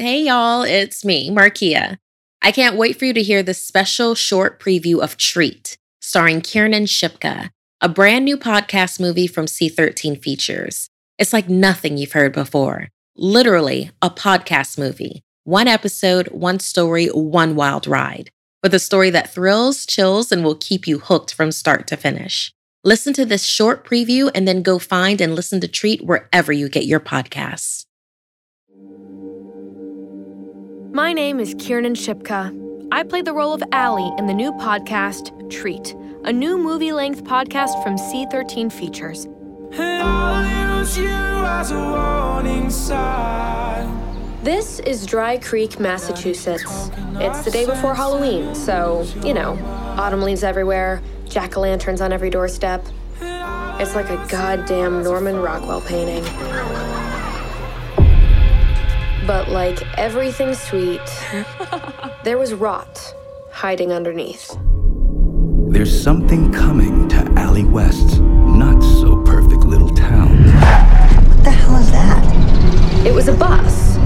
Hey, y'all, it's me, Markia. I can't wait for you to hear this special short preview of Treat, starring Kiernan Shipka, a brand new podcast movie from C13 Features. It's like nothing you've heard before. Literally, a podcast movie. One episode, one story, one wild ride. With a story that thrills, chills, and will keep you hooked from start to finish. Listen to this short preview and then go find and listen to Treat wherever you get your podcasts. My name is Kiernan Shipka. I play the role of Allie in the new podcast, Treat, a new movie length podcast from C13 Features. This is Dry Creek, Massachusetts. It's the day before Halloween, so, you know, autumn leaves everywhere, jack o' lanterns on every doorstep. It's like a goddamn Norman Rockwell painting. But like everything sweet, there was rot hiding underneath. There's something coming to Allie West's not so perfect little town. What the hell is that? It was a bus.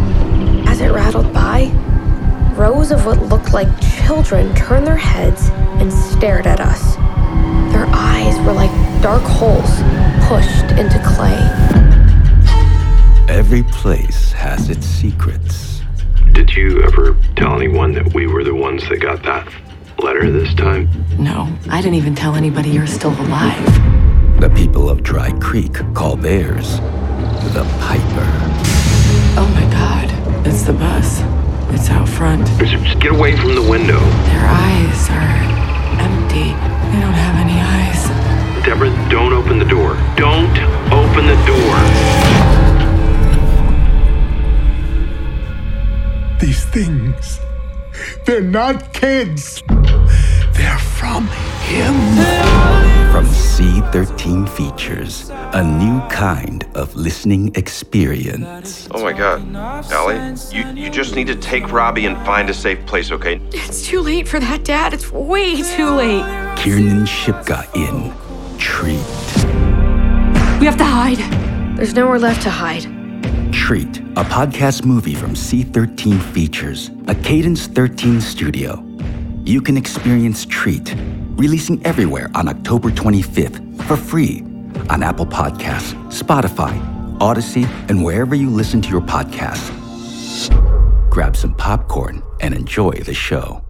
As it rattled by, rows of what looked like children turned their heads and stared at us. Their eyes were like dark holes pushed into clay. Every place has its secrets. Did you ever tell anyone that we were the ones that got that letter this time? No, I didn't even tell anybody you're still alive. The people of Dry Creek call theirs the Piper. Oh my god, it's the bus. It's out front. Just get away from the window. Their eyes are empty. They don't have things, they're not kids. They're from him. From C13 Features, a new kind of listening experience. Oh my god. Allie, you, you just need to take Robbie and find a safe place, okay? It's too late for that, Dad. It's way too late. Kiernan Shipka in Treat. We have to hide. There's nowhere left to hide. Treat, a podcast movie from C13 Features, a Cadence 13 studio. You can experience Treat, releasing everywhere on October 25th for free on Apple Podcasts, Spotify, Audacy, and wherever you listen to your podcasts. Grab some popcorn and enjoy the show.